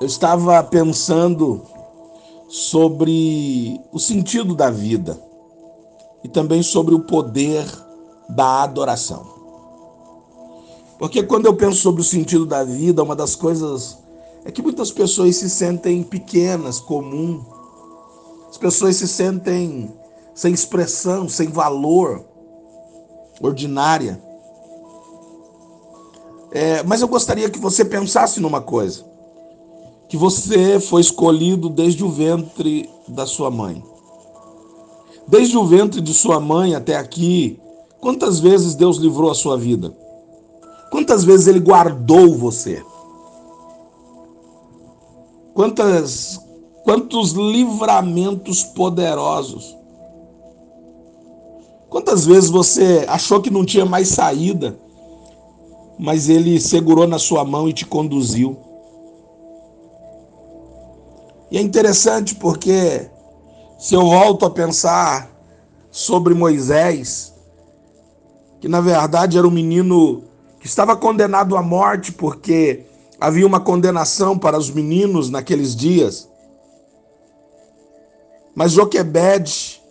Eu estava pensando sobre o sentido da vida e também sobre o poder da adoração. Porque quando eu penso sobre o sentido da vida, uma das coisas é que muitas pessoas se sentem pequenas, comum. As pessoas se sentem sem expressão, sem valor, ordinária. É, mas eu gostaria que você pensasse numa coisa: que você foi escolhido desde o ventre da sua mãe. Desde o ventre de sua mãe até aqui, quantas vezes Deus livrou a sua vida? Quantas vezes Ele guardou você? Quantas, quantos livramentos poderosos? Quantas vezes você achou que não tinha mais saída, mas Ele segurou na sua mão e te conduziu? E é interessante porque se eu volto a pensar sobre Moisés, que na verdade era um menino que estava condenado à morte porque havia uma condenação para os meninos naqueles dias. Mas Joquebed,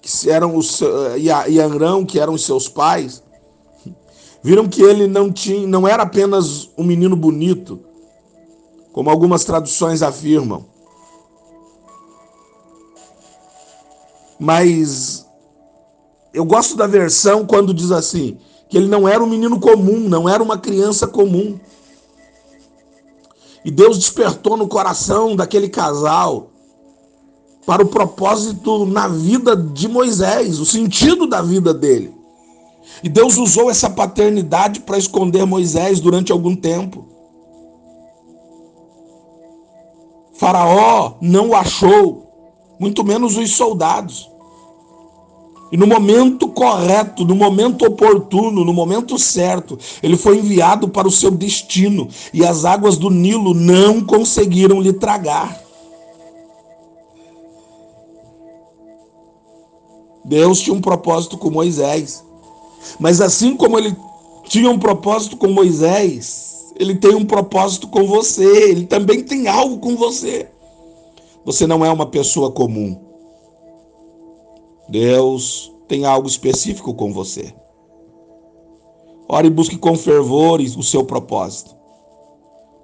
que eram os e Arão, que eram os seus pais, viram que ele não tinha, não era apenas um menino bonito, como algumas traduções afirmam. Mas eu gosto da versão quando diz assim: que ele não era um menino comum, não era uma criança comum. E Deus despertou no coração daquele casal para o propósito na vida de Moisés, o sentido da vida dele. E Deus usou essa paternidade para esconder Moisés durante algum tempo. Faraó não o achou, muito menos os soldados. E no momento correto, no momento oportuno, no momento certo, ele foi enviado para o seu destino e as águas do Nilo não conseguiram lhe tragar. Deus tinha um propósito com Moisés. Mas assim como ele tinha um propósito com Moisés, ele tem um propósito com você, ele também tem algo com você. Você não é uma pessoa comum. Deus tem algo específico com você. Ore e busque com fervor o seu propósito.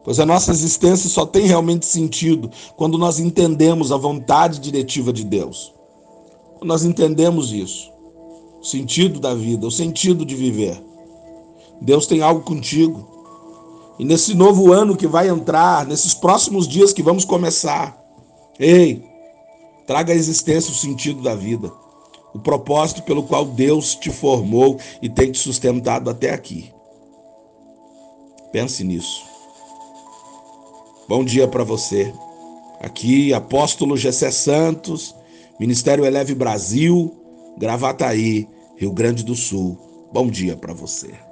Pois a nossa existência só tem realmente sentido quando nós entendemos a vontade diretiva de Deus. Quando nós entendemos isso, o sentido da vida, o sentido de viver. Deus tem algo contigo. E nesse novo ano que vai entrar, nesses próximos dias que vamos começar, ei, traga à existência o sentido da vida o propósito pelo qual Deus te formou e tem te sustentado até aqui. Pense nisso. Bom dia para você. Aqui, Apóstolo Gessé Santos, Ministério Eleve Brasil, Gravataí, Rio Grande do Sul. Bom dia para você.